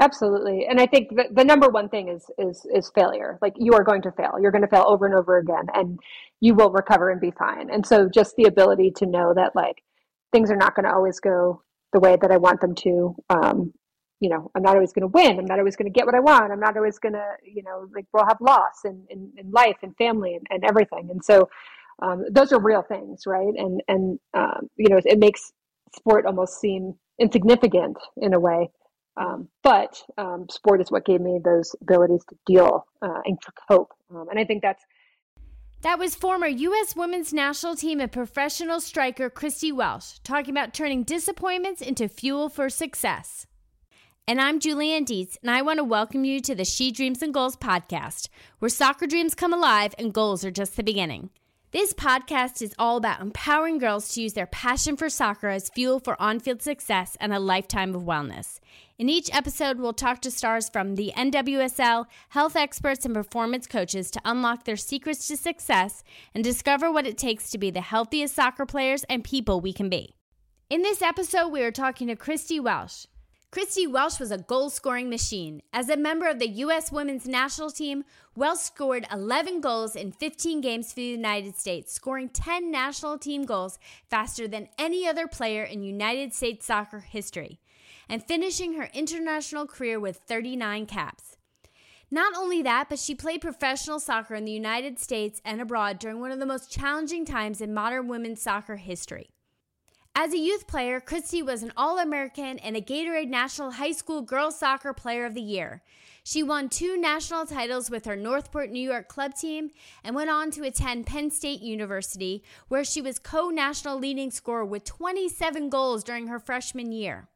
Absolutely. And I think the, the number one thing is is is failure. Like you are going to fail. You're going to fail over and over again and you will recover and be fine. And so just the ability to know that like things are not going to always go the way that I want them to. Um, you know, I'm not always going to win. I'm not always going to get what I want. I'm not always going to, you know, like we'll have loss in, in, in life and family and, and everything. And so um, those are real things, right? And, and um, you know, it makes sport almost seem insignificant in a way. Um, but um, sport is what gave me those abilities to deal uh, and to cope. Um, and I think that's that was former U.S. women's national team and professional striker Christie Welsh talking about turning disappointments into fuel for success. And I'm JulieAnne Dietz, and I want to welcome you to the She Dreams in Goals podcast, where soccer dreams come alive and goals are just the beginning. This podcast is all about empowering girls to use their passion for soccer as fuel for on field success and a lifetime of wellness. In each episode, we'll talk to stars from the NWSL, health experts, and performance coaches to unlock their secrets to success and discover what it takes to be the healthiest soccer players and people we can be. In this episode, we are talking to Christie Welsh. Christie Welsh was a goal scoring machine. As a member of the U.S. women's national team, Welsh scored 11 goals in 15 games for the United States, scoring 10 national team goals faster than any other player in United States soccer history and finishing her international career with 39 caps. Not only that, but she played professional soccer in the United States and abroad during one of the most challenging times in modern women's soccer history. As a youth player, Christie was an All American and a Gatorade National High School Girls Soccer Player of the Year. She won two national titles with her Northport, New York club team and went on to attend Penn State University, where she was co national leading scorer with 27 goals during her freshman year.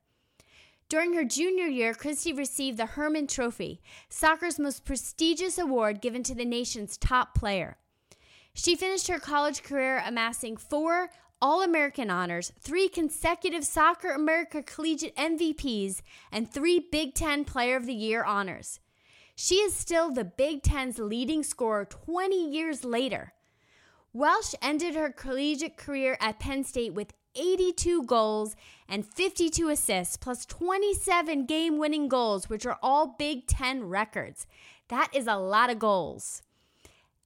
During her junior year, Christie received the Hermann Trophy, soccer's most prestigious award given to the nation's top player. She finished her college career amassing four All American honors, three consecutive Soccer America Collegiate MVPs, and three Big Ten Player of the Year honors. She is still the Big Ten's leading scorer 20 years later. Welsh ended her collegiate career at Penn State with 82 goals and 52 assists, plus 27 game winning goals, which are all Big Ten records. That is a lot of goals.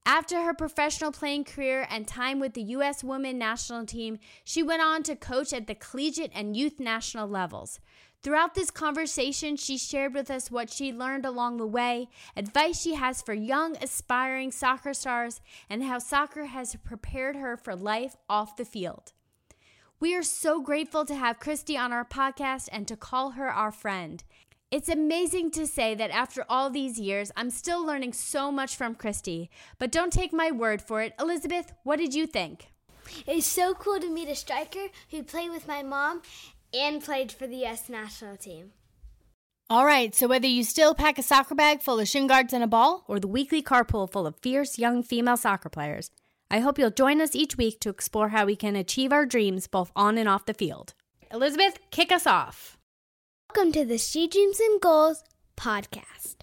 After her professional playing career and time with the U.S. women national team, she went on to coach at the collegiate and youth national levels. Throughout this conversation, she shared with us what she learned along the way, advice she has for young, aspiring soccer stars, and how soccer has prepared her for life off the field. We are so grateful to have Christie on our podcast and to call her our friend. It's amazing to say that after all these years, I'm still learning so much from Christie. But don't take my word for it. Elizabeth, what did you think? It's so cool to meet a striker who played with my mom and played for the U.S. national team. All right, so whether you still pack a soccer bag full of shin guards and a ball, or the weekly carpool full of fierce young female soccer players, I hope you'll join us each week to explore how we can achieve our dreams both on and off the field. Elizabeth, kick us off. Welcome to the She Dreams in Goals podcast.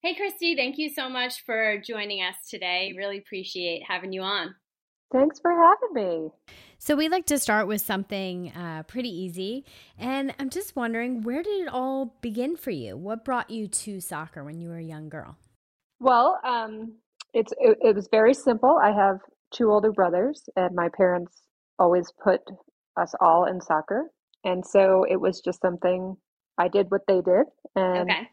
Hey, Christie, thank you so much for joining us today. Really appreciate having you on. Thanks for having me. So, we like to start with something uh, pretty easy. And I'm just wondering, where did it all begin for you? What brought you to soccer when you were a young girl? Well, um, it's it, it was very simple. I have two older brothers, and my parents always put us all in soccer. And so it was just something I did what they did and okay.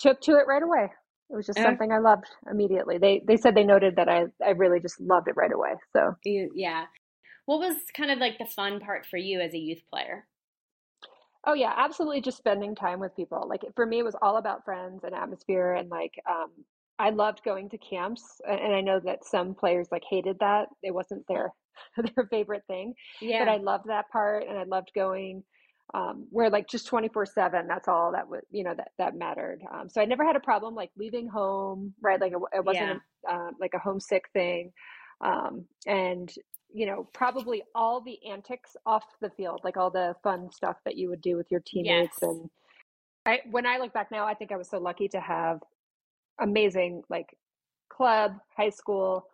took to it right away. It was just okay. something I loved immediately. They they said they noted that I I really just loved it right away. So yeah, what was kind of like the fun part for you as a youth player? Oh yeah, absolutely. Just spending time with people. Like for me, it was all about friends and atmosphere, and like um, I loved going to camps. And I know that some players like hated that; it wasn't their their favorite thing. Yeah. But I loved that part, and I loved going um, where like just twenty four seven. That's all that was you know that that mattered. Um, so I never had a problem like leaving home. Right, like it, it wasn't yeah. a, uh, like a homesick thing. Um, and you know, probably all the antics off the field, like all the fun stuff that you would do with your teammates. Yes. And I, when I look back now, I think I was so lucky to have amazing, like club, high school,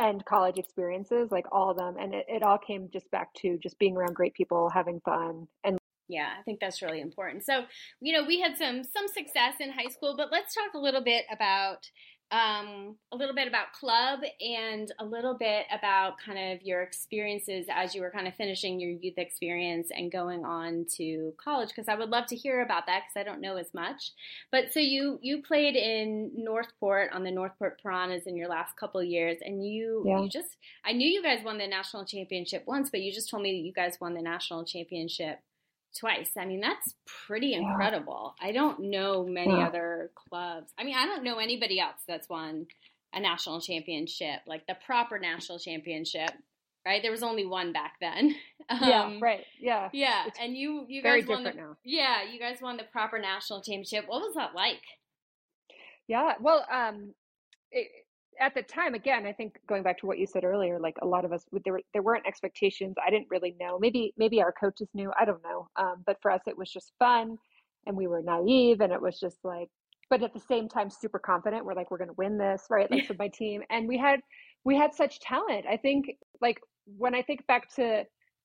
and college experiences, like all of them. And it, it all came just back to just being around great people, having fun, and yeah, I think that's really important. So, you know, we had some some success in high school, but let's talk a little bit about um, a little bit about club and a little bit about kind of your experiences as you were kind of finishing your youth experience and going on to college because I would love to hear about that because I don't know as much. But so you you played in Northport on the Northport Piranhas in your last couple years and you yeah. you just I knew you guys won the national championship once but you just told me that you guys won the national championship twice. I mean, that's pretty incredible. I don't know many yeah. other clubs. I mean, I don't know anybody else that's won a national championship, like the proper national championship. Right, there was only one back then. Um, yeah, right. Yeah, yeah. It's and you, you guys won the, now. Yeah, you guys won the proper national championship. What was that like? Yeah, well, um, it, at the time again i think going back to what you said earlier like a lot of us there, were, there weren't expectations. I didn't really know. Maybe maybe our coaches knew. I don't know. Um, but for us it was just fun and we were naive and it was just like but at the same time super confident. We're like we're going to win this right? Like with my team. And we had we had such talent. I think like when i think back to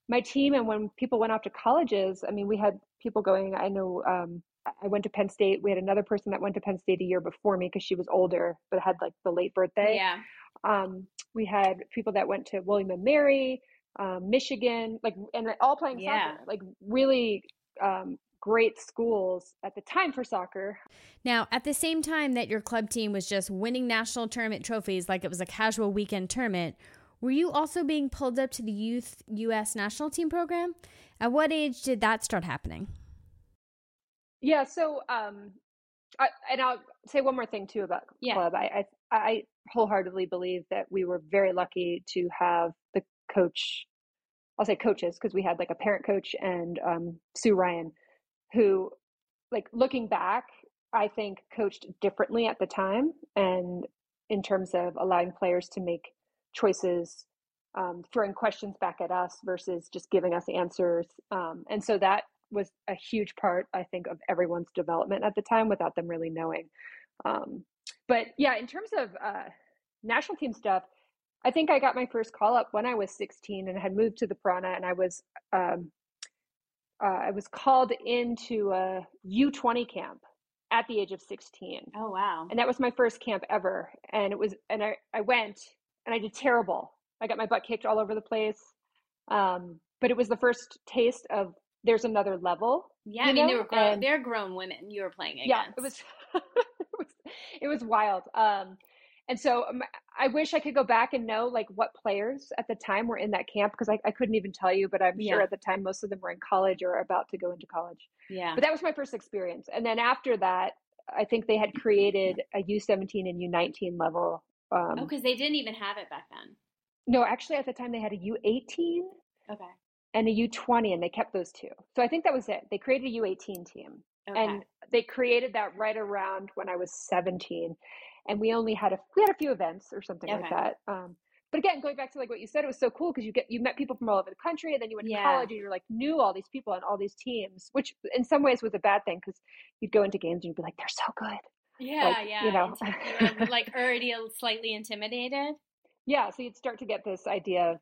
my team and when people went off to colleges i mean we had people going i know um, I went to Penn State. We had another person that went to Penn State a year before me because she was older, but had like the late birthday. Yeah. Um, we had people that went to William and Mary, um, Michigan, like, and all playing yeah. soccer, like really um, great schools at the time for soccer. Now, at the same time that your club team was just winning national tournament trophies like it was a casual weekend tournament, were you also being pulled up to the youth U.S. national team program? At what age did that start happening? Yeah. So, um, I, and I'll say one more thing too about yeah. club. I, I, I wholeheartedly believe that we were very lucky to have the coach. I'll say coaches because we had like a parent coach and um, Sue Ryan, who, like looking back, I think coached differently at the time, and in terms of allowing players to make choices, um, throwing questions back at us versus just giving us answers, um, and so that was a huge part, I think, of everyone's development at the time without them really knowing. Um, but yeah, in terms of uh, national team stuff, I think I got my first call up when I was 16 and had moved to the Piranha, and I was um, uh, I was called into a U20 camp at the age of 16. Oh wow! And that was my first camp ever, and it was and I I went and I did terrible. I got my butt kicked all over the place. Um, but it was the first taste of there's another level. Yeah, I mean know? they were grown, and, they're grown women you were playing against. Yeah, it was it was, it was wild. Um, and so um, I wish I could go back and know like what players at the time were in that camp because I, I couldn't even tell you, but I'm yeah. sure at the time most of them were in college or about to go into college. Yeah. But that was my first experience. And then after that, I think they had created a U17 and U19 level. Um, oh, because they didn't even have it back then. No, actually, at the time they had a U18. Okay and a U20, and they kept those two. So I think that was it. They created a U18 team, okay. and they created that right around when I was 17, and we only had a we had a few events or something okay. like that. Um, but again, going back to like what you said, it was so cool because you get you met people from all over the country, and then you went to yeah. college and you're like knew all these people and all these teams, which in some ways was a bad thing because you'd go into games and you'd be like, they're so good. Yeah, like, yeah. You know, you like already slightly intimidated. Yeah, so you'd start to get this idea of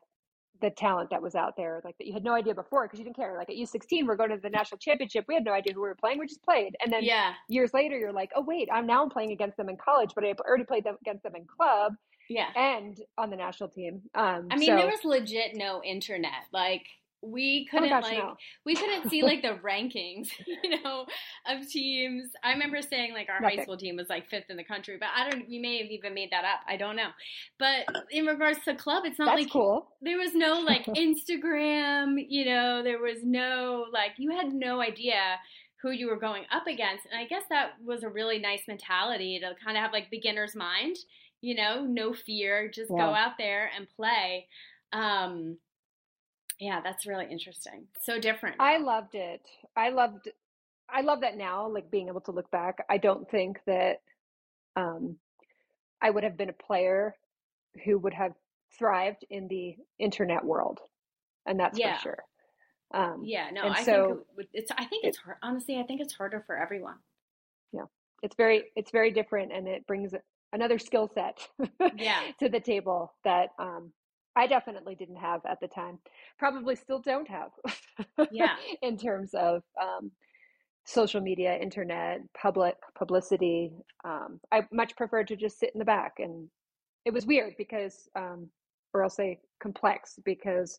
the talent that was out there, like that you had no idea before because you didn't care. Like at U16, we're going to the national championship. We had no idea who we were playing. We just played. And then yeah. years later, you're like, oh, wait, I'm now playing against them in college, but I already played them against them in club. Yeah. And on the national team. Um, I mean, so, there was legit no internet. Like, we oh couldn't oh gosh, like no. we couldn't see like the rankings you know of teams i remember saying like our Nothing. high school team was like fifth in the country but i don't we may have even made that up i don't know but in regards to club it's not That's like cool there was no like instagram you know there was no like you had no idea who you were going up against and i guess that was a really nice mentality to kind of have like beginner's mind you know no fear just yeah. go out there and play um yeah, that's really interesting. So different. I loved it. I loved I love that now, like being able to look back. I don't think that um I would have been a player who would have thrived in the internet world. And that's yeah. for sure. Um, yeah, no, I so think it's. I think it's hard. Honestly, I think it's harder for everyone. Yeah, it's very, it's very different, and it brings another skill set yeah. to the table that um, I definitely didn't have at the time. Probably still don't have. yeah. in terms of um, social media, internet, public publicity. Um, I much preferred to just sit in the back, and it was weird because, um, or I'll say complex because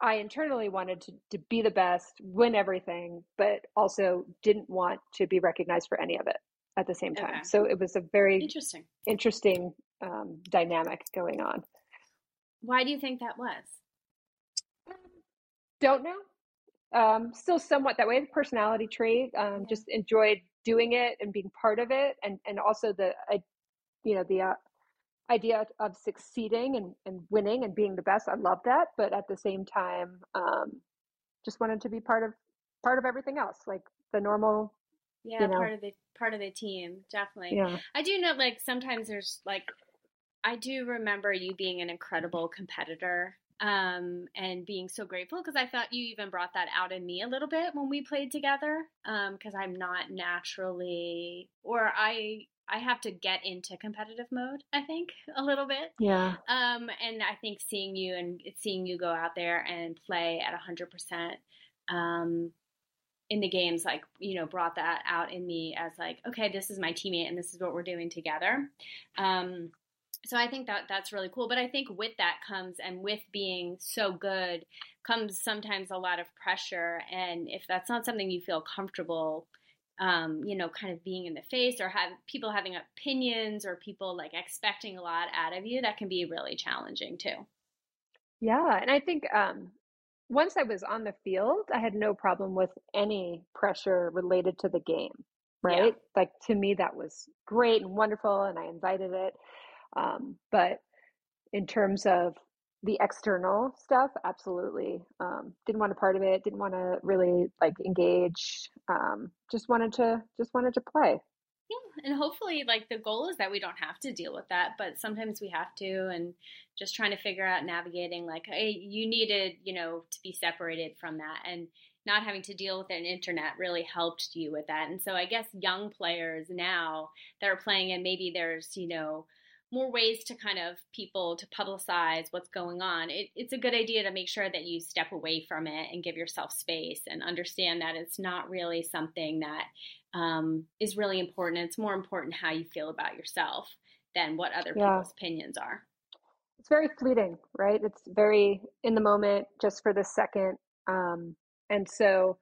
I internally wanted to, to be the best, win everything, but also didn't want to be recognized for any of it at the same time. Okay. So it was a very interesting, interesting um, dynamic going on. Why do you think that was? Don't know. Um, still somewhat that way. Personality trait. Um, yeah. Just enjoyed doing it and being part of it, and and also the, uh, you know, the uh, idea of succeeding and, and winning and being the best. I love that, but at the same time, um, just wanted to be part of part of everything else, like the normal. Yeah, you know, part of the part of the team, definitely. Yeah. I do know, like sometimes there's like, I do remember you being an incredible competitor um, and being so grateful because I thought you even brought that out in me a little bit when we played together because um, I'm not naturally, or I I have to get into competitive mode, I think, a little bit. Yeah. Um, and I think seeing you and seeing you go out there and play at 100% um, in the games, like, you know, brought that out in me as, like, okay, this is my teammate and this is what we're doing together. Um, so I think that that's really cool. But I think with that comes, and with being so good, comes sometimes a lot of pressure. And if that's not something you feel comfortable, um, you know, kind of being in the face or have people having opinions or people like expecting a lot out of you, that can be really challenging too. Yeah. And I think um, once I was on the field, I had no problem with any pressure related to the game, right? Yeah. Like to me, that was great and wonderful, and I invited it. Um, but in terms of the external stuff absolutely. Um, didn't want a part of it didn't want to really like engage um, just wanted to just wanted to play. Yeah and hopefully like the goal is that we don't have to deal with that but sometimes we have to and just trying to figure out navigating like hey you needed you know to be separated from that and not having to deal with an internet really helped you with that and so i guess young players now that are playing and maybe there's you know more ways to kind of people to publicize what's going on, it, it's a good idea to make sure that you step away from it and give yourself space and understand that it's not really something that um, is really important. It's more important how you feel about yourself than what other yeah. people's opinions are. It's very fleeting, right? It's very in the moment, just for the second. Um, and so,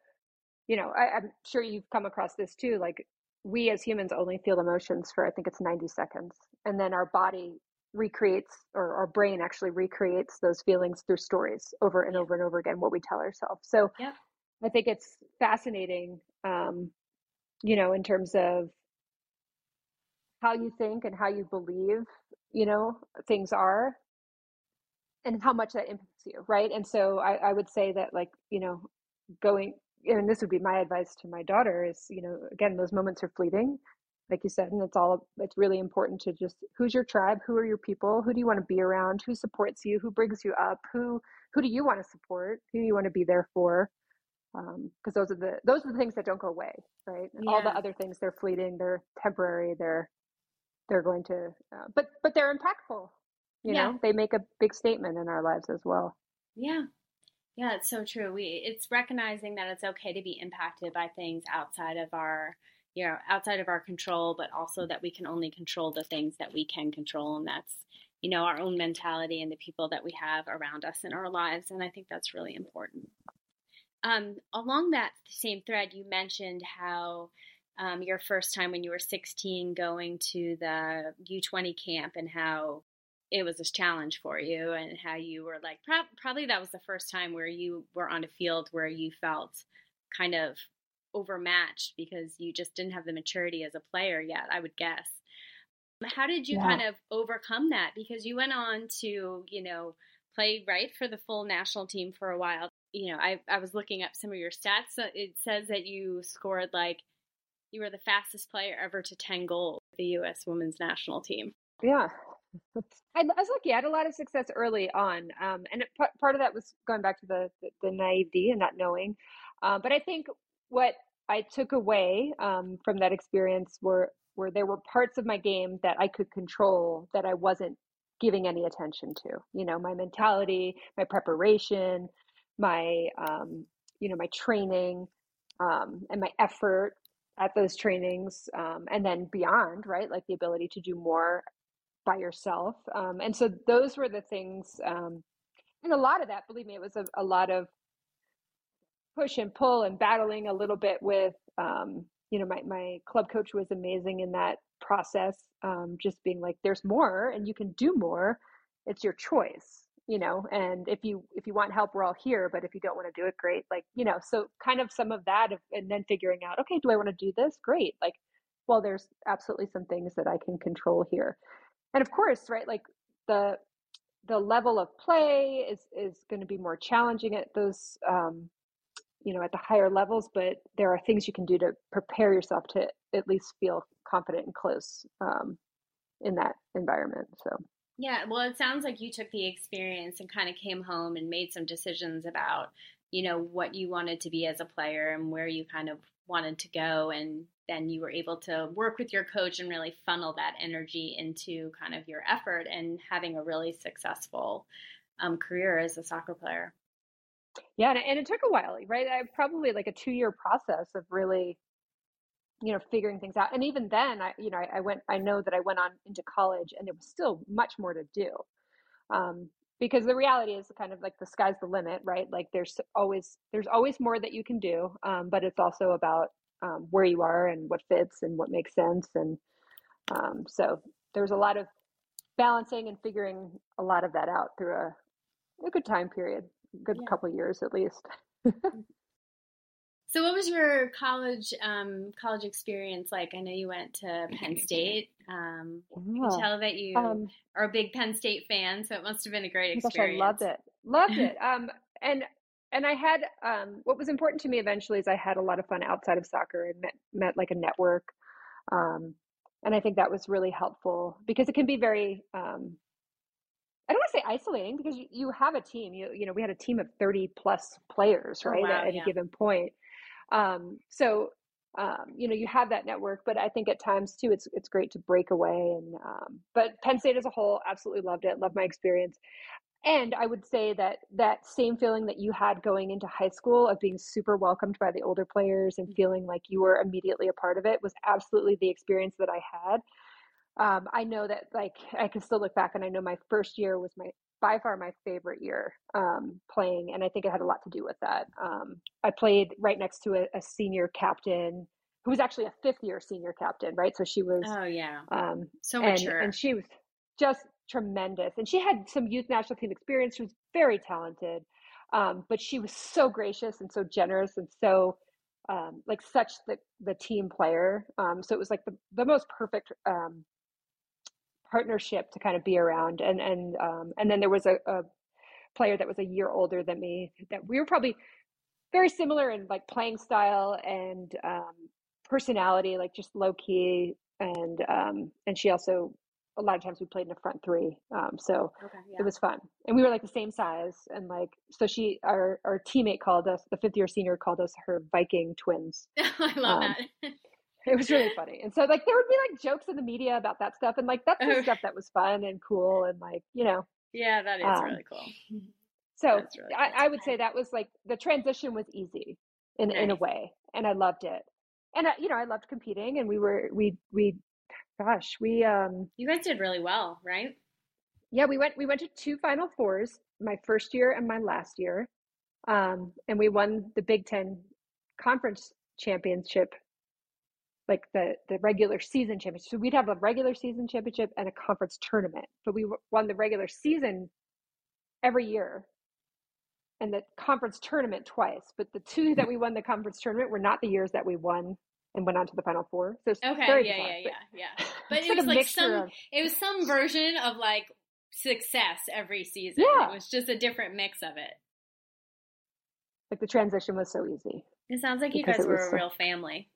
you know, I, I'm sure you've come across this too. Like we as humans only feel emotions for I think it's 90 seconds and then our body recreates or our brain actually recreates those feelings through stories over and over and over again what we tell ourselves. So yep. i think it's fascinating um, you know in terms of how you think and how you believe you know things are and how much that impacts you right? And so I, I would say that like you know going and this would be my advice to my daughter is you know again those moments are fleeting like you said and it's all it's really important to just who's your tribe? Who are your people? Who do you want to be around? Who supports you? Who brings you up? Who who do you want to support? Who do you want to be there for? Because um, those are the those are the things that don't go away right? And yeah. all the other things they're fleeting they're temporary they're they're going to uh, but but they're impactful you yeah. know? They make a big statement in our lives as well. Yeah yeah it's so true. We it's recognizing that it's okay to be impacted by things outside of our you know outside of our control but also that we can only control the things that we can control and that's you know our own mentality and the people that we have around us in our lives and i think that's really important. Um, along that same thread you mentioned how um, your first time when you were 16 going to the u20 camp and how it was a challenge for you and how you were like pro- probably that was the first time where you were on a field where you felt kind of overmatched because you just didn't have the maturity as a player yet, I would guess. How did you yeah. kind of overcome that? Because you went on to, you know, play right for the full national team for a while. You know, I, I was looking up some of your stats. It says that you scored like you were the fastest player ever to 10 goals with the U.S. women's national team. Yeah. I, was lucky. I had a lot of success early on. Um, and it, part of that was going back to the, the, the naivety and not knowing. Uh, but I think what I took away um, from that experience were where there were parts of my game that I could control that I wasn't giving any attention to. You know, my mentality, my preparation, my um, you know, my training, um, and my effort at those trainings, um, and then beyond, right? Like the ability to do more by yourself. Um, and so those were the things, um, and a lot of that, believe me, it was a, a lot of push and pull and battling a little bit with um, you know my, my club coach was amazing in that process um, just being like there's more and you can do more it's your choice you know and if you if you want help we're all here but if you don't want to do it great like you know so kind of some of that and then figuring out okay do i want to do this great like well there's absolutely some things that i can control here and of course right like the the level of play is is going to be more challenging at those um, you know at the higher levels but there are things you can do to prepare yourself to at least feel confident and close um, in that environment so. Yeah well it sounds like you took the experience and kind of came home and made some decisions about you know what you wanted to be as a player and where you kind of wanted to go and then you were able to work with your coach and really funnel that energy into kind of your effort and having a really successful um, career as a soccer player. Yeah and, and it took a while right? I, probably like a two year process of really you know figuring things out. And even then i you know I, I, went i know that i went on into college and there was still much more to do. Um, because the reality is kind of like the sky's the limit right like there's always there's always more that you can do um, but it's also about um, where you are and what fits and what makes sense and um, so there's a lot of balancing and figuring a lot of that out through a, a good time period good yeah. couple years at least. so, what was your college um, college experience like? I know you went to Penn State. Um, yeah. can tell that you um, are a big Penn State fan, so it must have been a great experience. Gosh, I loved it, loved it. Um, and and I had um, what was important to me eventually is I had a lot of fun outside of soccer and met met like a network. Um, and I think that was really helpful because it can be very um, I don't want to say isolating because you, you have a team. You you know we had a team of thirty plus players, oh, right, oh, wow, at any yeah. given point. Um, so um, you know you have that network, but I think at times too it's it's great to break away. And um, but Penn State as a whole, absolutely loved it. Loved my experience. And I would say that that same feeling that you had going into high school of being super welcomed by the older players and mm. feeling like you were immediately a part of it was absolutely the experience that I had um, I know that like I can still look back and I know my first year was my by far my favorite year um, playing, and I think it had a lot to do with that. Um, I played right next to a, a, senior captain who was actually a fifth year senior captain, right? So she was oh yeah, um, so mature, and, and she was just tremendous, and she had some youth national team experience. She was very talented, um, but she was so gracious and so generous and so um, like such the the team player. Um, so it was like the the most perfect um, partnership to kind of be around. And and um, and then there was a, a player that was a year older than me that we were probably very similar in like playing style and um, personality, like just low key. And um, and she also a lot of times we played in a front three, um, so okay, yeah. it was fun. And we were like the same size, and like so she our our teammate called us the fifth year senior called us her Viking twins. I love um, that. it was really funny. And so like there would be like jokes in the media about that stuff and like that's the stuff that was fun and cool and like, you know. Yeah, that is um, really cool. So really I, I, would say that was like the transition was easy in nice. in a way. And I loved it. And I, you know, I loved competing and we were we we gosh, we um You guys did really well, right? Yeah, we went we went to two final fours, my first year and my last year. Um and we won the Big 10 conference championship like the the regular season championship. So we'd have a regular season championship and a conference tournament, but we won the regular season every year and the conference tournament twice. But the two that we won the conference tournament were not the years that we won and went on to the final four. So okay, yeah, yeah, yeah, yeah. But it was like some it was some version of like success every season. Yeah. It was just a different mix of it. Like the transition was so easy. It sounds like you guys were a real family.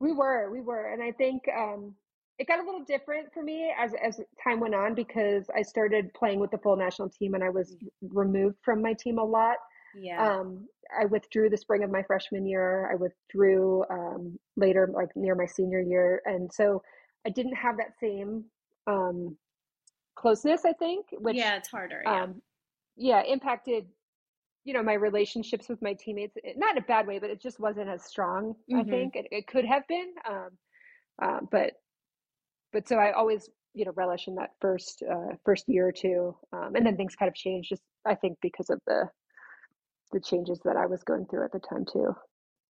We were, we were, and I think um, it got a little different for me as as time went on because I started playing with the full national team and I was removed from my team a lot. Yeah. Um, I withdrew the spring of my freshman year. I withdrew um, later, like near my senior year, and so I didn't have that same um, closeness. I think, which yeah, it's harder. Yeah. Um, yeah, impacted you know my relationships with my teammates not in a bad way but it just wasn't as strong mm-hmm. i think. It, it, could have been um, uh, but but so i always you know relish in that first uh, first year or two um, and then things kind of changed just i think because of the the changes that i was going through at the time too.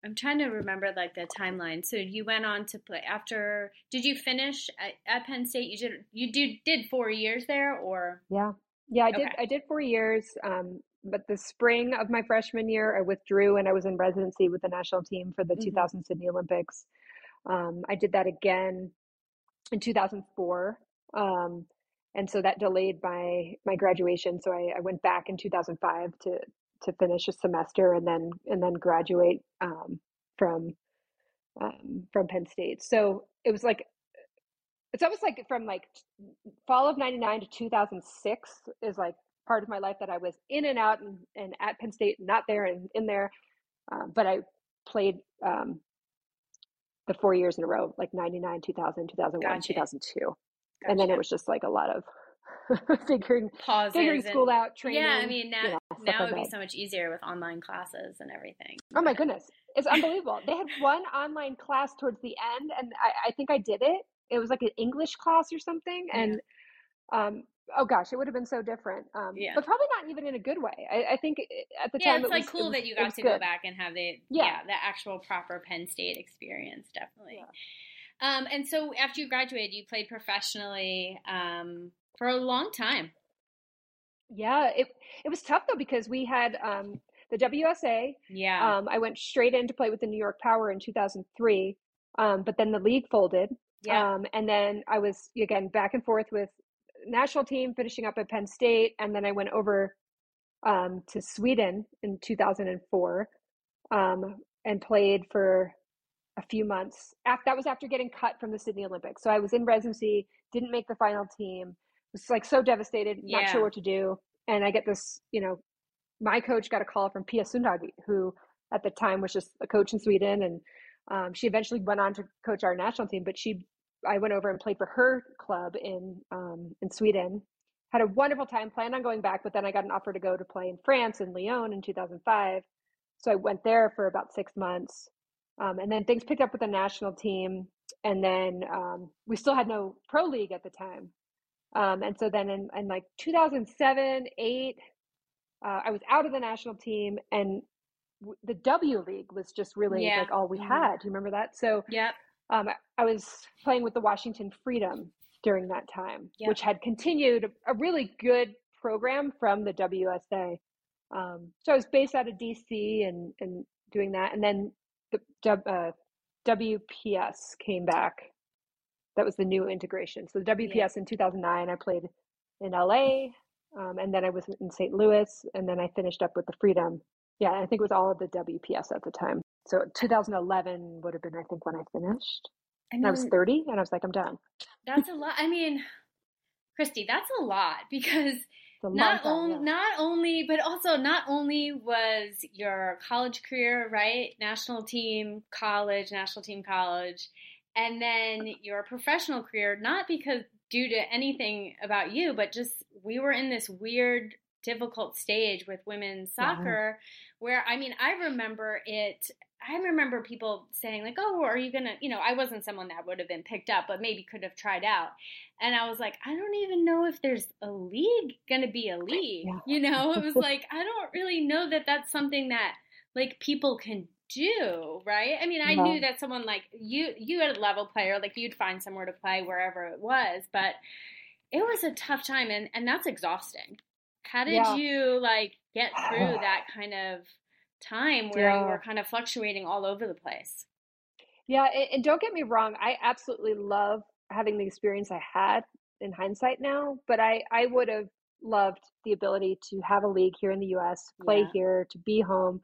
I'm trying to remember like the timeline. So you went on to play after did you finish at, at penn state? You did you did did four years there or? Yeah. Yeah i did i did four years um, but the spring of my freshman year i withdrew and i was in residency with the national team for the mm-hmm. 2000 sydney olympics um, i did that again in 2004 um, and so that delayed my my graduation so I, I, went back in 2005 to to finish a semester and then and then graduate um, from um, from penn state so it was like it's almost like from like fall of 99 to 2006 is like part of my life that i was in and out and, and at penn state not there and in there uh, but i played um, the four years in a row, like 99, 2000, 2001, gotcha. 2002. Gotcha. And then it was just like a lot of figuring, Pauses figuring school and, out, training. Yeah, I mean, now, you know, now it would be so much easier with online classes and everything. Oh my goodness. It's unbelievable. they had one online class towards the end, and I, I, think I did it. It was like an English class or something. And yeah. um, oh gosh, it would have been so different. Um, yeah. But probably not even in a good way. I, I think at the yeah, time, it's it like was, cool it was, that you got to good. go back and have the yeah. yeah. the actual proper Penn State experience, definitely. Yeah. Um, and so after you graduated, you played professionally um, for a long time. Yeah, it it was tough though because we had um, the WUSA. Yeah. Um, I went straight in to play with the New York Power in 2003, um, but then the league folded. Yeah. Um, and then I was again back and forth with national team, finishing up at Penn State, and then I went over um, to Sweden in 2004 um, and played for a few months. After, that was after getting cut from the Sydney Olympics. So I was in residency, didn't make the final team. Was like so devastated, yeah. not sure what to do. And I get this, you know, my coach got a call from Pia Sundhage, who at the time was just a coach in Sweden, and um, she eventually went on to coach our national team. But she I went over and played for her club in um, in Sweden. Had a wonderful time. Planned on going back, but then I got an offer to go to play in France in Lyon in 2005. So I went there for about six months, um, and then things picked up with the national team. And then um, we still had no pro league at the time. Um, and so then in, in like 2007, eight, uh, I was out of the national team, and w- the W League was just really yeah. like all we mm-hmm. had. Do you remember that? So yeah um, I was playing with the Washington Freedom during that time, which had continued a really good program from the WUSA. Um, so I was based out of DC and, and doing that. And then the uh, WPS came back. That was the new integration. So the WPS yeah. in 2009, I played in LA, um, and then I was in St. Louis, and then I finished up with the Freedom. Yeah, I think it was all of the WPS at the time. So 2011 would have been, I think, when I finished. I, mean, I was 30 and I was like, I'm done. That's a lot. I mean, Christie, that's a lot because not only yeah. not only but also not only was your college career right national team college national team college and then your professional career not because due to anything about you but just we were in this weird difficult stage with women's soccer yeah. where i mean i remember it I remember people saying like, "Oh, are you gonna?" You know, I wasn't someone that would have been picked up, but maybe could have tried out. And I was like, I don't even know if there's a league gonna be a league. Yeah. You know, it was like I don't really know that that's something that like people can do, right? I mean, I yeah. knew that someone like you, you had a level player, like you'd find somewhere to play wherever it was, but it was a tough time, and and that's exhausting. How did yeah. you like get through that kind of time where yeah. were kind of fluctuating all over the place. Yeah, and, and don't get me wrong, I absolutely love having the experience I had in hindsight now, but I I would have loved the ability to have a league here in the US, play yeah. here, to be home.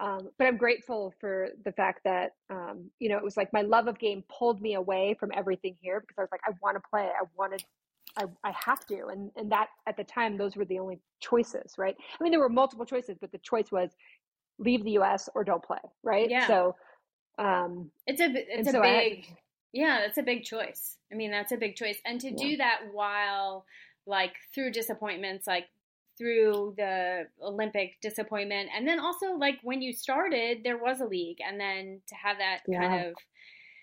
Um, but I'm grateful for the fact that um, you know it was like my love of game pulled me away from everything here because I was like I want to play, I wanted I, I have to. And, and that at the time, those were the only choices, right? I mean, there were multiple choices, but the choice was leave the US or don't play, right? Yeah. So, um, it's a, it's a so big, I, yeah, that's a big choice. I mean, that's a big choice. And to do that while like through disappointments, like through the Olympic disappointment, and then also like when you started, there was a league, and then to have that Yeah. kind of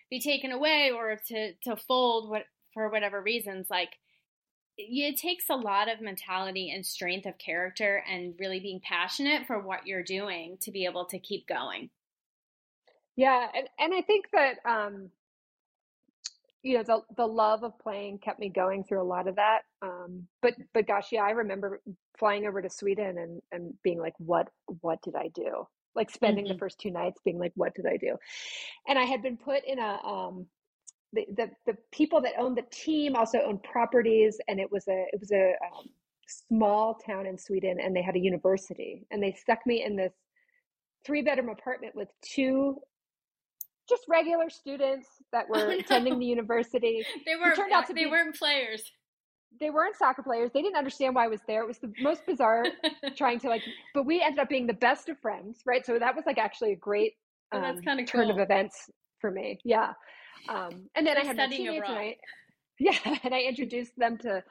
be taken away or to to fold what for whatever reasons, like it takes a lot of mentality and strength of character and really being passionate for what you're doing to be able to keep going. Yeah, and, and I think that um, you know the the love of playing kept me going through a lot of that. Um, but but gosh, yeah, I remember flying over to Sweden and and being like, what what did I do? Like spending the Mhm. first two nights being like, what did I do? And I had been put in a um, the, the the people that owned the team also owned properties, and it was a it was a um, small town in Sweden, and they had a university, and they stuck me in this three bedroom apartment with two just regular students that were Oh, no. attending the university. They were turned out to they be- weren't players. They weren't soccer players. They didn't understand why I was there. It was the most bizarre trying to like, but we ended up being the best of friends, right? So that was like actually a great Oh, that's um, kinda turn of events for me. Yeah. Um, and then I had my teammates and. I, yeah, and I introduced them to,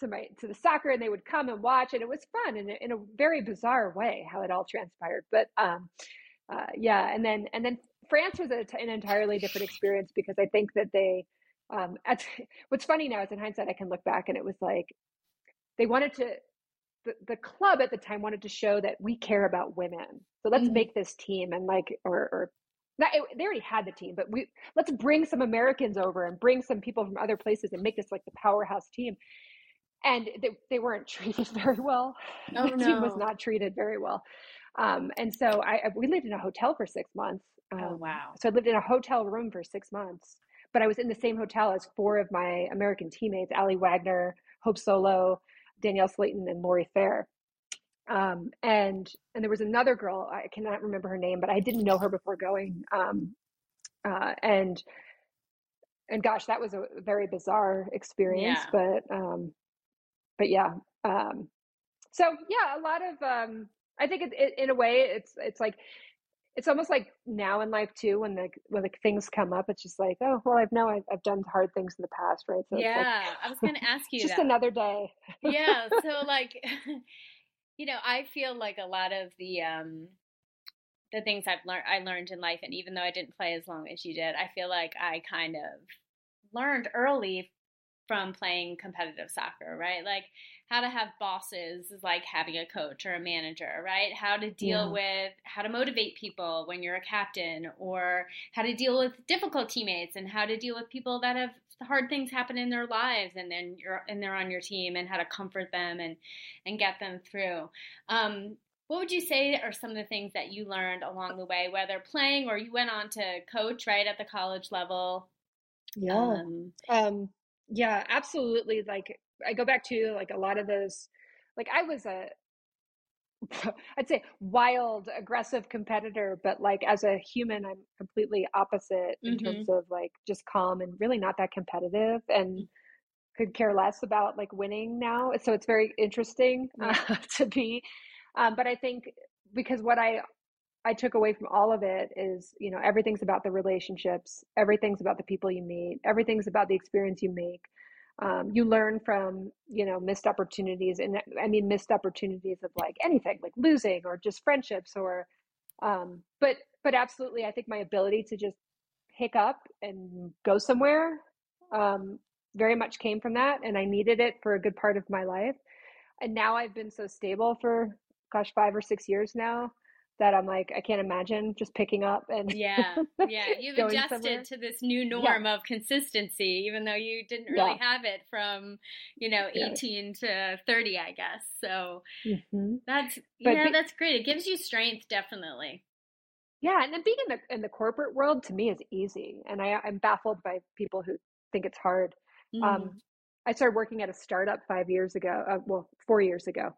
to my, to the soccer and they would come and watch and it was fun in a, in a very bizarre way how it all transpired. But, um, uh, yeah. And then, and then France was a, an entirely different experience because I think that they, um, at, what's funny now is in hindsight, I can look back and it was like, they wanted to, the, the club at the time wanted to show that we care about women. So let's Mhm. make this team and like, or, or not, it, they already had the team, but we let's bring some Americans over and bring some people from other places and make this like the powerhouse team. And they, they weren't treated very well. Oh, the team was not treated very well. Um, and so I, I- we lived in a hotel for six months. Um, Oh, wow. So I lived in a hotel room for six months, but I was in the same hotel as four of my American teammates: Aly Wagner, Hope Solo, Danielle Slaton, and Lorrie Fair. Um, and and there was another girl I cannot remember her name, but I didn't know her before going. Um, uh, and and gosh, that was a very bizarre experience. But um, but yeah. Um, so yeah, a lot of um, I think it, it, in a way it's it's like it's almost like now in life too when like when like things come up it's just like oh well I've know I've, I've done hard things in the past right so yeah, I was going to ask you just that. another day yeah, so like you know, I feel like a lot of the um the things I've learned I learned in life and even though I didn't play as long as you did, I feel like I kind of learned early from playing competitive soccer, right? Like how to have bosses is like having a coach or a manager, right? How to deal Yeah. with how to motivate people when you're a captain or how to deal with difficult teammates and how to deal with people that have hard things happen in their lives and then you're and they're on your team and how to comfort them and and get them through. Um, what would you say are some of the things that you learned along the way, whether playing or you went on to coach right at the college level? Um, um yeah absolutely like i go back to like a lot of those like i was a i'd say wild aggressive competitor but like as a human i'm completely opposite in Mhm. terms of like just calm and really not that competitive and could care less about like winning now so it's very interesting uh, to be um, but i think because what i I took away from all of it is, you know, everything's about the relationships, everything's about the people you meet, everything's about the experience you make. Um, you learn from, you know, missed opportunities, and I mean missed opportunities of like anything, like losing or just friendships, or, um, but but absolutely, I think my ability to just pick up and go somewhere um, very much came from that, and I needed it for a good part of my life. And now I've been so stable for, gosh, five or six years now that I'm like, I can't imagine just picking up and yeah, yeah. You've adjusted somewhere. to this new norm of consistency, even though you didn't really Yeah. have it from, you know, Yeah. 18 to 30, I guess. So Mhm. that's, But yeah, be- that's great. It gives you strength, definitely. yeah, and then being in the in the corporate world to me is easy, and I I'm baffled by people who think it's hard. Mhm. Um, I started working at a startup five years ago, uh, well, four years ago,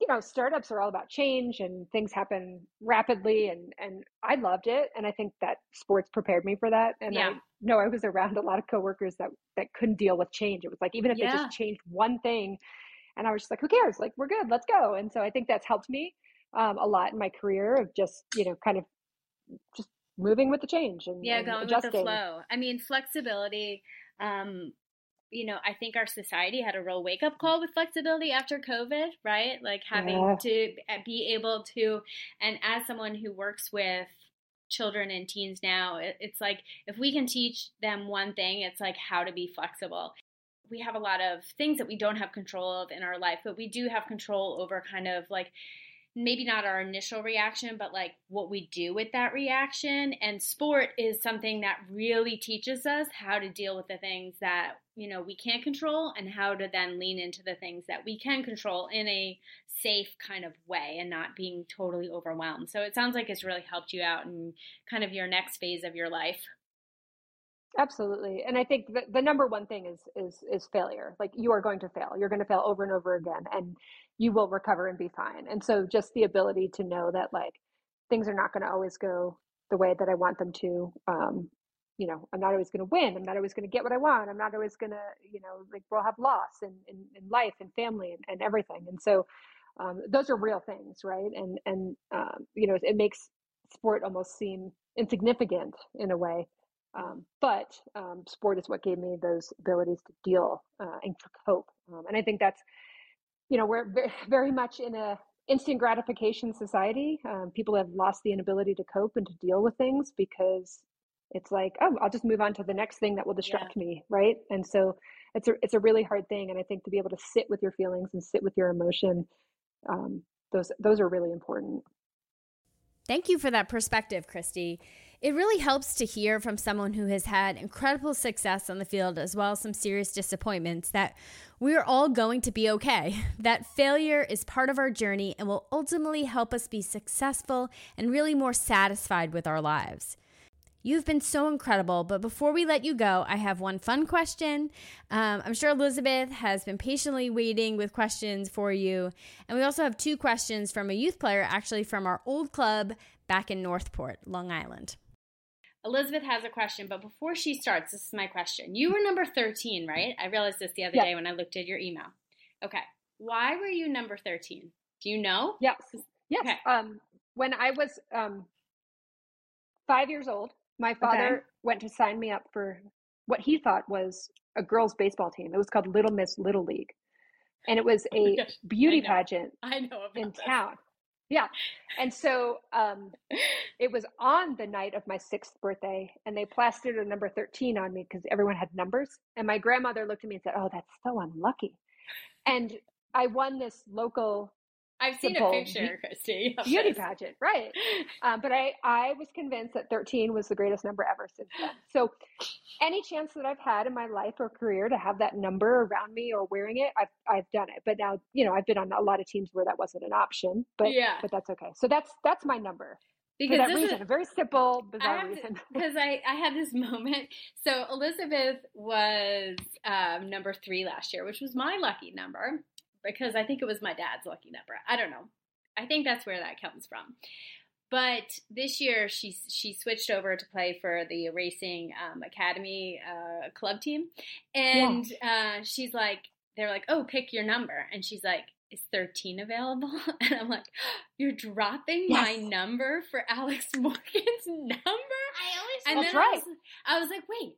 you know, startups are all about change and things happen rapidly and and I loved it and I think that sports prepared me for that and Yeah. I know I was around a lot of coworkers that that couldn't deal with change. It was like even if they just changed one thing and I was just like who cares? Like we're good, let's go. And so I think that's helped me um, a lot in my career of just, you know, kind of just moving with the change and, Yeah, and going adjusting. with the flow. I mean, flexibility. Um, you know, I think our society had a real wake up call with flexibility after COVID, right? Like having Yeah. to be able to, and as someone who works with children and teens now, it's like if we can teach them one thing, it's like how to be flexible. We have a lot of things that we don't have control of in our life, but we do have control over kind of like maybe not our initial reaction, but like what we do with that reaction. And sport is something that really teaches us how to deal with the things that, you know, we can't control and how to then lean into the things that we can control in a safe kind of way and not being totally overwhelmed. So it sounds like it's really helped you out in kind of your next phase of your life. Absolutely. And I think the, the number one thing is is is failure. Like you are going to fail. You're going to fail over and over again and you will recover and be fine. And so just the ability to know that like things are not going to always go the way that I want them to. Um, you know, I'm not always going to win. I'm not always going to get what I want. I'm not always going to, you know, like we'll have loss in, in, in life and family and, and everything. And so um, those are real things, right? And and um, you know, it makes sport almost seem insignificant in a way. Um, but um, sport is what gave me those abilities to deal uh, and to cope. Um, and I think that's, you know, we're very much in a instant gratification society. Um, people have lost the inability to cope and to deal with things because it's like, oh, I'll just move on to the next thing that will distract me, right? And so it's a it's a really hard thing. And I think to be able to sit with your feelings and sit with your emotion, um, those those are really important. Thank you for that perspective, Christie. It really helps to hear from someone who has had incredible success on the field as well as some serious disappointments that we're all going to be okay. That failure is part of our journey and will ultimately help us be successful and really more satisfied with our lives. You've been so incredible, but before we let you go, I have one fun question. Um, I'm sure Elizabeth has been patiently waiting with questions for you. And we also have two questions from a youth player, actually from our old club back in Northport, Long Island. Elizabeth has a question, but before she starts, this is my question. You were number 13, right? I realized this the other Yeah. day when I looked at your email. Okay. Why were you number 13? Do you know? Yes. Yes. Okay. Um, when I was um, five years old, my father went to sign me up for what he thought was a girls' baseball team. It was called Little Miss Little League. And it was a beauty know. pageant I know in this. town. Yeah. And so um, it was on the night of my sixth birthday, and they plastered a number 13 on me because everyone had numbers. And my grandmother looked at me and said, Oh, that's so unlucky. And I won this local I've seen a picture, Christie. beauty pageant, right? Um, but I, I was convinced that 13 was the greatest number ever since then. So, any chance that I've had in my life or career to have that number around me or wearing it, I've, I've done it. But now, you know, I've been on a lot of teams where that wasn't an option. But, Yeah. but that's okay. So that's that's my number Because for that reason. is, a very simple, I bizarre reason. because I, I had this moment. So Elizabeth was um, number three last year, which was my lucky number because I think it was my dad's lucky number. I don't know. I think that's where that comes from. But this year she she switched over to play for the racing um, academy uh, club team, and uh, she's like, they're like, oh, pick your number, and she's like, is 13 available? And I'm like, you're dropping my number for Alex Morgan's number? I always And That's then I was, I was like, wait,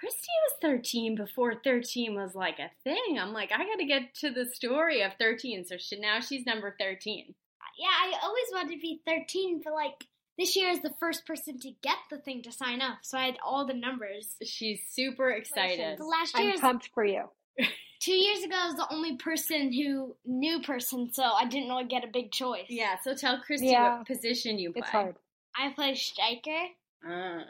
Christie was 13 before 13 was like a thing. I'm like, I got to get to the story of 13. So she, now she's number 13. yeah, I always wanted to be 13, but like this year is the first person to get the thing to sign up, so I had all the numbers. She's super excited. The last I'm pumped for you. two years ago, I was the only person who new person, so I didn't really get a big choice. Yeah, so tell Christie Yeah. what position you play. It's hard. I play striker. Uh,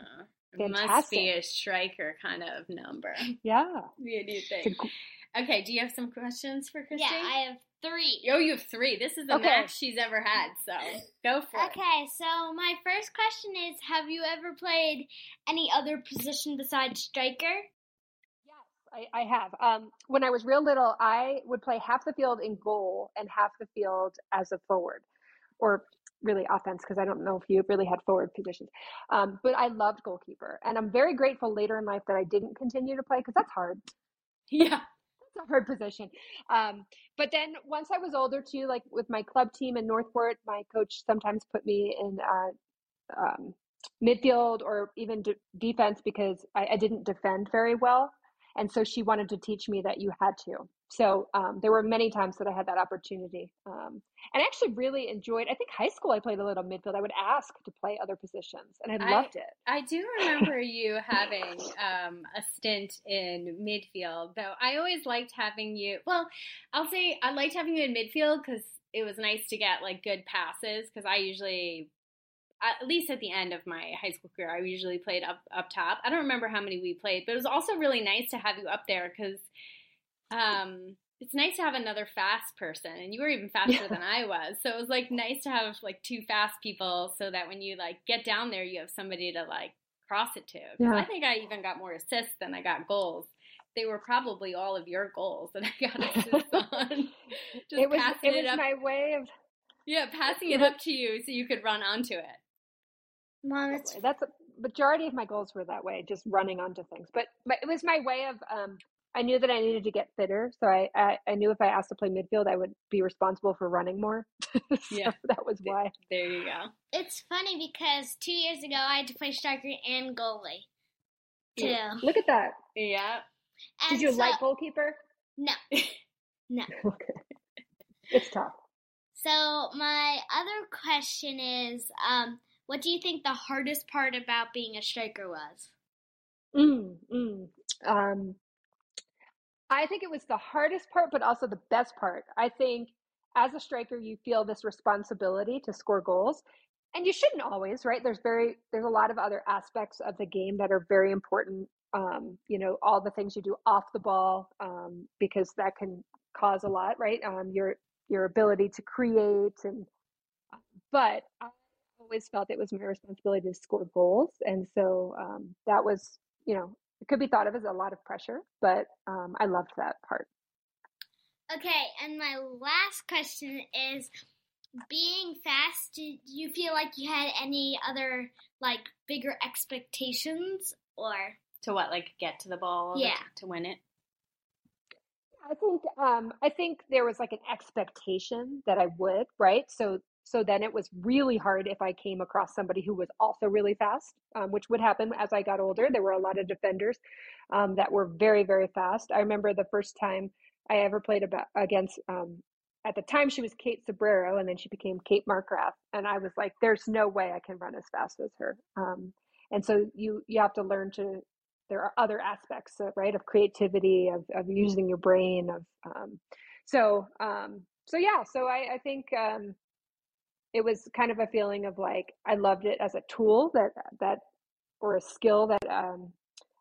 it must be a striker kind of number. Yeah. What do you think? Okay, do you have some questions for Christie? Yeah, I have three. Oh, you have three. This is the Okay. max she's ever had, so go for it. Okay, so my first question is Have you ever played any other position besides striker? Yes, I, I have. Um, when I was real little, I would play half the field in goal and half the field as a forward, or really offense because I don't know if you really had forward positions. Um, but I loved goalkeeper, and I'm very grateful later in life that I didn't continue to play because that's hard. Yeah. It's a hard position. Um, but then once I was older too, like with my club team in Northport, my coach sometimes put me in uh, um, midfield or even de- defense because I, I, didn't defend very well. And so she wanted to teach me that you had to. So um, there were many times that I had that opportunity. Um, and I actually really enjoyed, I think high school I played a little midfield. I would ask to play other positions and I loved it. I do remember you having um, a stint in midfield, though I always liked having you. Well, I'll say I liked having you in midfield because it was nice to get like good passes because I usually at least at the end of my high school career, I usually played up up top. I don't remember how many we played, but it was also really nice to have you up there because um, it's nice to have another fast person, and you were even faster yeah. than I was. So it was like nice to have like two fast people, so that when you like get down there, you have somebody to like cross it to. Yeah. I think I even got more assists than I got goals. They were probably all of your goals that I got assists on. Just it was it, it was my way of yeah, passing it up to you so you could run onto it. Mom, that's a majority of my goals were that way, just running onto things. But but it was my way of um, I knew that I needed to get fitter, so I, I, I knew if I asked to play midfield, I would be responsible for running more. so yeah, that was why. There you go. It's funny because two years ago I had to play striker and goalie. Too. Yeah. Look at that. Yeah. And Did you so, like goalkeeper? No. No. okay. It's tough. So my other question is, um, what do you think the hardest part about being a striker was? Mm, mm. Um, I think it was the hardest part, but also the best part. I think as a striker, you feel this responsibility to score goals, and you shouldn't always, right? There's very there's a lot of other aspects of the game that are very important. Um, you know, all the things you do off the ball, um, because that can cause a lot, right? Um, your your ability to create and, but I always felt it was my responsibility to score goals. And so um, that was, you know, it could be thought of as a lot of pressure, but um, I loved that part. Okay, and my last question is being fast, do you feel like you had any other like bigger expectations or to what like get to the ball yeah. to win it? I think um, I think there was like an expectation that I would, right? So so then it was really hard if I came across somebody who was also really fast, um, which would happen as I got older. There were a lot of defenders um, that were very, very fast. I remember the first time I ever played about, against, um, at the time she was Kate Sobrero, and then she became Kate Markgraf. And I was like, there's no way I can run as fast as her. Um, and so you, you have to learn to, there are other aspects, right, of creativity, of, of using your brain, of, um, so, um, so yeah, so I, I think, it was kind of a feeling of like I loved it as a tool that that or a skill that um,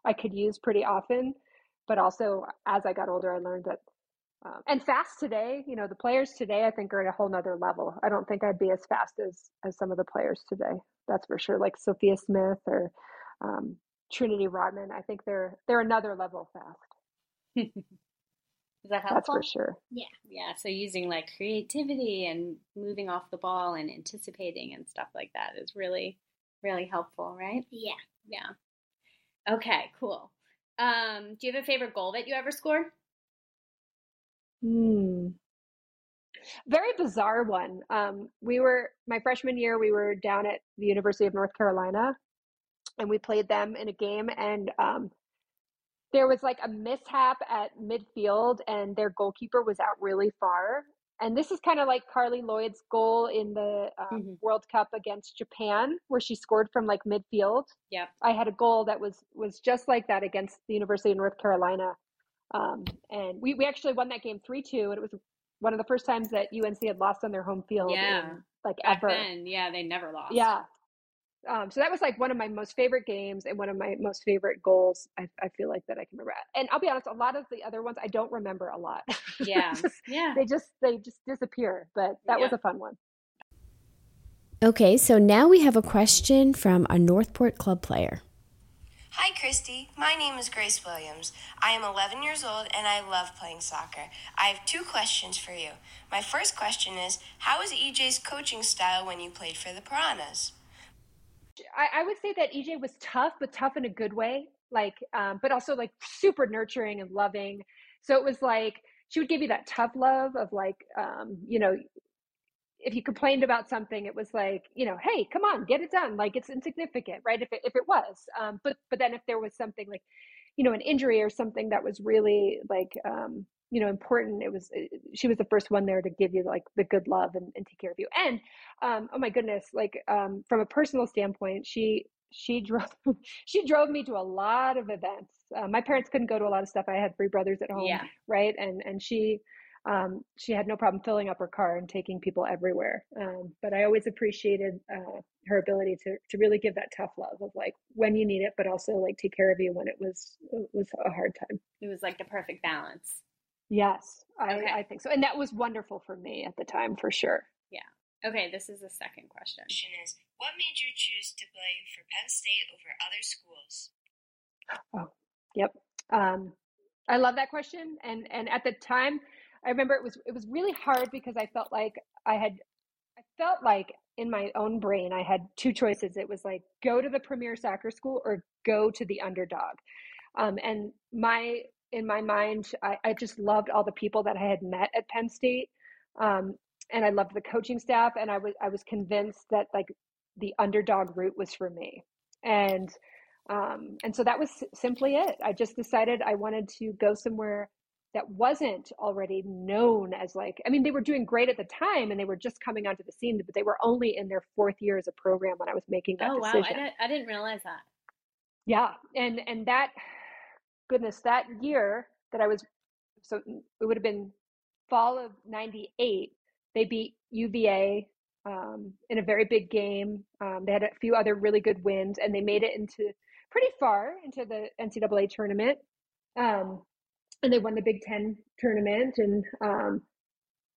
I could use pretty often. But also, as I got older, I learned that um, and fast today. You know, the players today I think are at a whole nother level. I don't think I'd be as fast as as some of the players today. That's for sure. Like Sophia Smith or um, Trinity Rodman. I think they're they're another level fast. Is that helpful? That's for sure. Yeah. Yeah. So using like creativity and moving off the ball and anticipating and stuff like that is really, really helpful, right? Yeah. Yeah. Okay, cool. Um, do you have a favorite goal that you ever scored? Hmm. Very bizarre one. Um, we were my freshman year. We were down at the University of North Carolina, and we played them in a game. And um, there was like a mishap at midfield and their goalkeeper was out really far and this is kind of like Carly lloyd's goal in the um, mm-hmm. world cup against japan where she scored from like midfield. Yeah i had a goal that was was just like that against the university of north carolina um, and we, we actually won that game 3-2 and it was one of the first times that unc had lost on their home field yeah. in, like Back ever. then, yeah they never lost. Yeah um, so that was like one of my most favorite games and one of my most favorite goals. I, I, feel like that I can remember. And I'll be honest, a lot of the other ones I don't remember a lot. Yeah, just, yeah. They just they just disappear. But that was a fun one. Okay, so now we have a question from a Northport club player. Hi, Christie. My name is Grace Williams. I am 11 years old and I love playing soccer. I have two questions for you. My first question is How was EJ's coaching style when you played for the Piranhas? I, I would say that EJ was tough, but tough in a good way. Like, um, but also like super nurturing and loving. So it was like she would give you that tough love of like, um, you know, if you complained about something, it was like, you know, hey, come on, get it done. Like it's insignificant, right? If it, if it was, um, but but then if there was something like, you know, an injury or something that was really like, um, you know, important, it was she was the first one there to give you like the good love and, and take care of you. And um, oh my goodness, like um, from a personal standpoint, she she drove she drove me to a lot of events. Uh, my parents couldn't go to a lot of stuff. I had three brothers at home, Yeah. right? And and she um, she had no problem filling up her car and taking people everywhere. Um, but I always appreciated uh, her ability to to really give that tough love of like when you need it, but also like take care of you when it was it was a hard time. It was like the perfect balance. Yes, I, Okay. I think so, and that was wonderful for me at the time for sure. Yeah. Okay, this is the second question. Question is What made you choose to play for Penn State over other schools? Oh, yep. Um, I love that question. And and at the time, I remember it was it was really hard because I felt like I had I felt like in my own brain I had two choices. It was like go to the premier soccer school or go to the underdog. Um, and my in my mind, I, I just loved all the people that I had met at Penn State. Um, and I loved the coaching staff and I was I was convinced that like the underdog route was for me. And um, and so that was simply it. I just decided I wanted to go somewhere that wasn't already known as like, I mean, they were doing great at the time and they were just coming onto the scene, but they were only in their fourth year as a program when I was making that Oh wow. I, didn't, I didn't realize that. Yeah, and and that goodness, that year that I was so it would have been fall of 98. They beat UVA um, in a very big game. Um, they had a few other really good wins and they made it into pretty far into the NCAA tournament. Um, and they won the Big Ten tournament and um,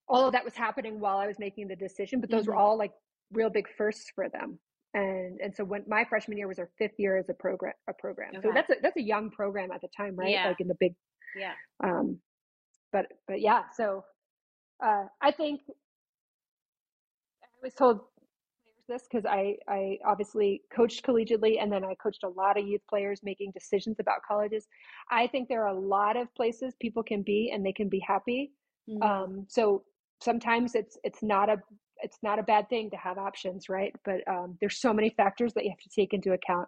all of that was happening while I was making the decision, but those were Mhm. all like real big firsts for them. And and so when my freshman year was our fifth year as a program a program. So that's a that's a young program at the time, right? Yeah. Like in the big Yeah. um but but yeah, so uh I think I was told this because I I obviously coached collegiately and then I coached a lot of youth players making decisions about colleges. I think there are a lot of places people can be and they can be happy. Mhm. Um, so sometimes it's it's not a it's not a bad thing to have options, right? But um, there's so many factors that you have to take into account.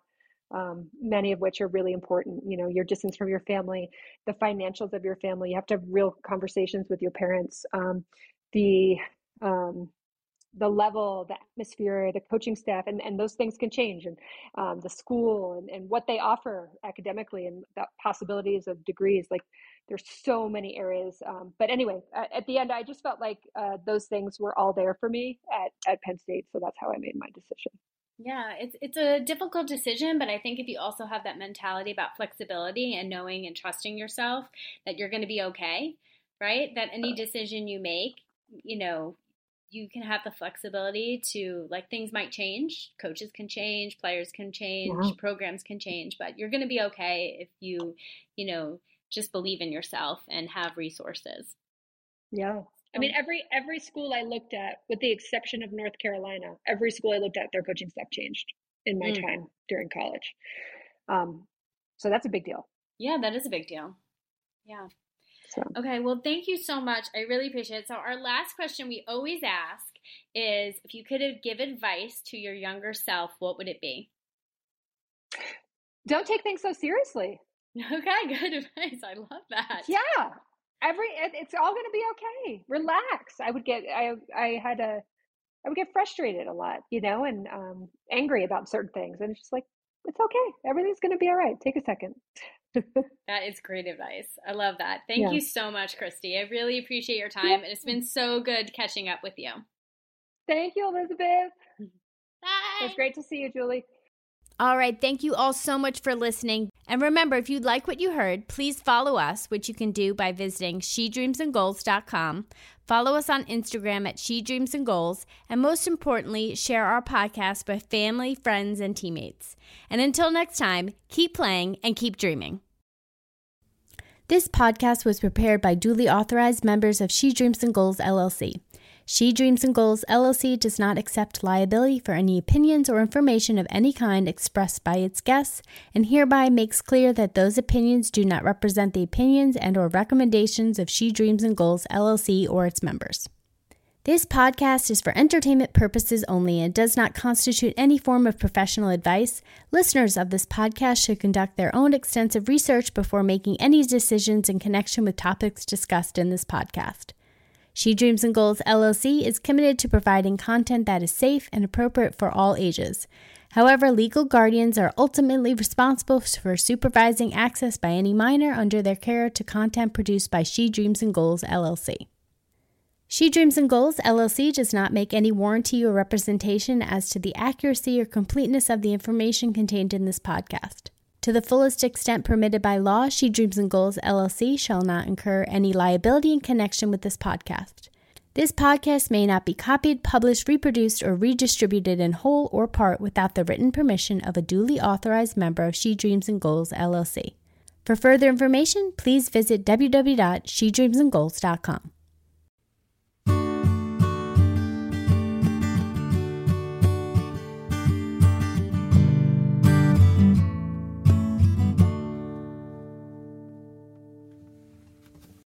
Um, many of which are really important. You know, your distance from your family, the financials of your family. You have to have real conversations with your parents. Um, the um, the level, the atmosphere, the coaching staff, and, and those things can change, and um, the school and, and what they offer academically, and the possibilities of degrees. Like there's so many areas. Um, but anyway, at, at the end, I just felt like uh, those things were all there for me at, at Penn State, so that's how I made my decision. Yeah, it's it's a difficult decision, but I think if you also have that mentality about flexibility and knowing and trusting yourself that you're going to be okay, right? That any decision you make, you know, you can have the flexibility to like things might change, coaches can change, players can change, Yeah. programs can change, but you're going to be okay if you, you know, just believe in yourself and have resources. Yeah. I mean, every every school I looked at, with the exception of North Carolina, every school I looked at, their coaching staff changed in my Mm. time during college. Um, so that's a big deal. Yeah, that is a big deal. Yeah. So Okay, well, thank you so much. I really appreciate it. So, our last question we always ask is if you could have give advice to your younger self, what would it be? don't take things so seriously. Okay, good advice. I love that. Yeah, every it, it's all going to be okay. Relax. I would get I I had a I would get frustrated a lot, you know, and um, angry about certain things, and it's just like it's okay. Everything's going to be all right. Take a second. That is great advice. I love that. Thank Yeah. you so much, Christie. I really appreciate your time, and it's been so good catching up with you. Thank you, Elizabeth. It Bye. was great to see you, Julie. All right. Thank you all so much for listening. And remember, if you like what you heard, please follow us, which you can do by visiting shedreamsingoals.com. Follow us on Instagram at She Dreams in Goals, and most importantly, share our podcast with family, friends, and teammates. And until next time, keep playing and keep dreaming. This podcast was prepared by duly authorized members of She Dreams in Goals LLC. She Dreams in Goals LLC does not accept liability for any opinions or information of any kind expressed by its guests and hereby makes clear that those opinions do not represent the opinions and or recommendations of She Dreams in Goals LLC or its members. This podcast is for entertainment purposes only and does not constitute any form of professional advice. Listeners of this podcast should conduct their own extensive research before making any decisions in connection with topics discussed in this podcast. She Dreams in Goals LLC is committed to providing content that is safe and appropriate for all ages. However, legal guardians are ultimately responsible for supervising access by any minor under their care to content produced by She Dreams in Goals LLC. She Dreams in Goals LLC does not make any warranty or representation as to the accuracy or completeness of the information contained in this podcast. To the fullest extent permitted by law, She Dreams in Goals LLC shall not incur any liability in connection with this podcast. This podcast may not be copied, published, reproduced, or redistributed in whole or part without the written permission of a duly authorized member of She Dreams in Goals LLC. For further information, please visit www.shedreamsingoals.com.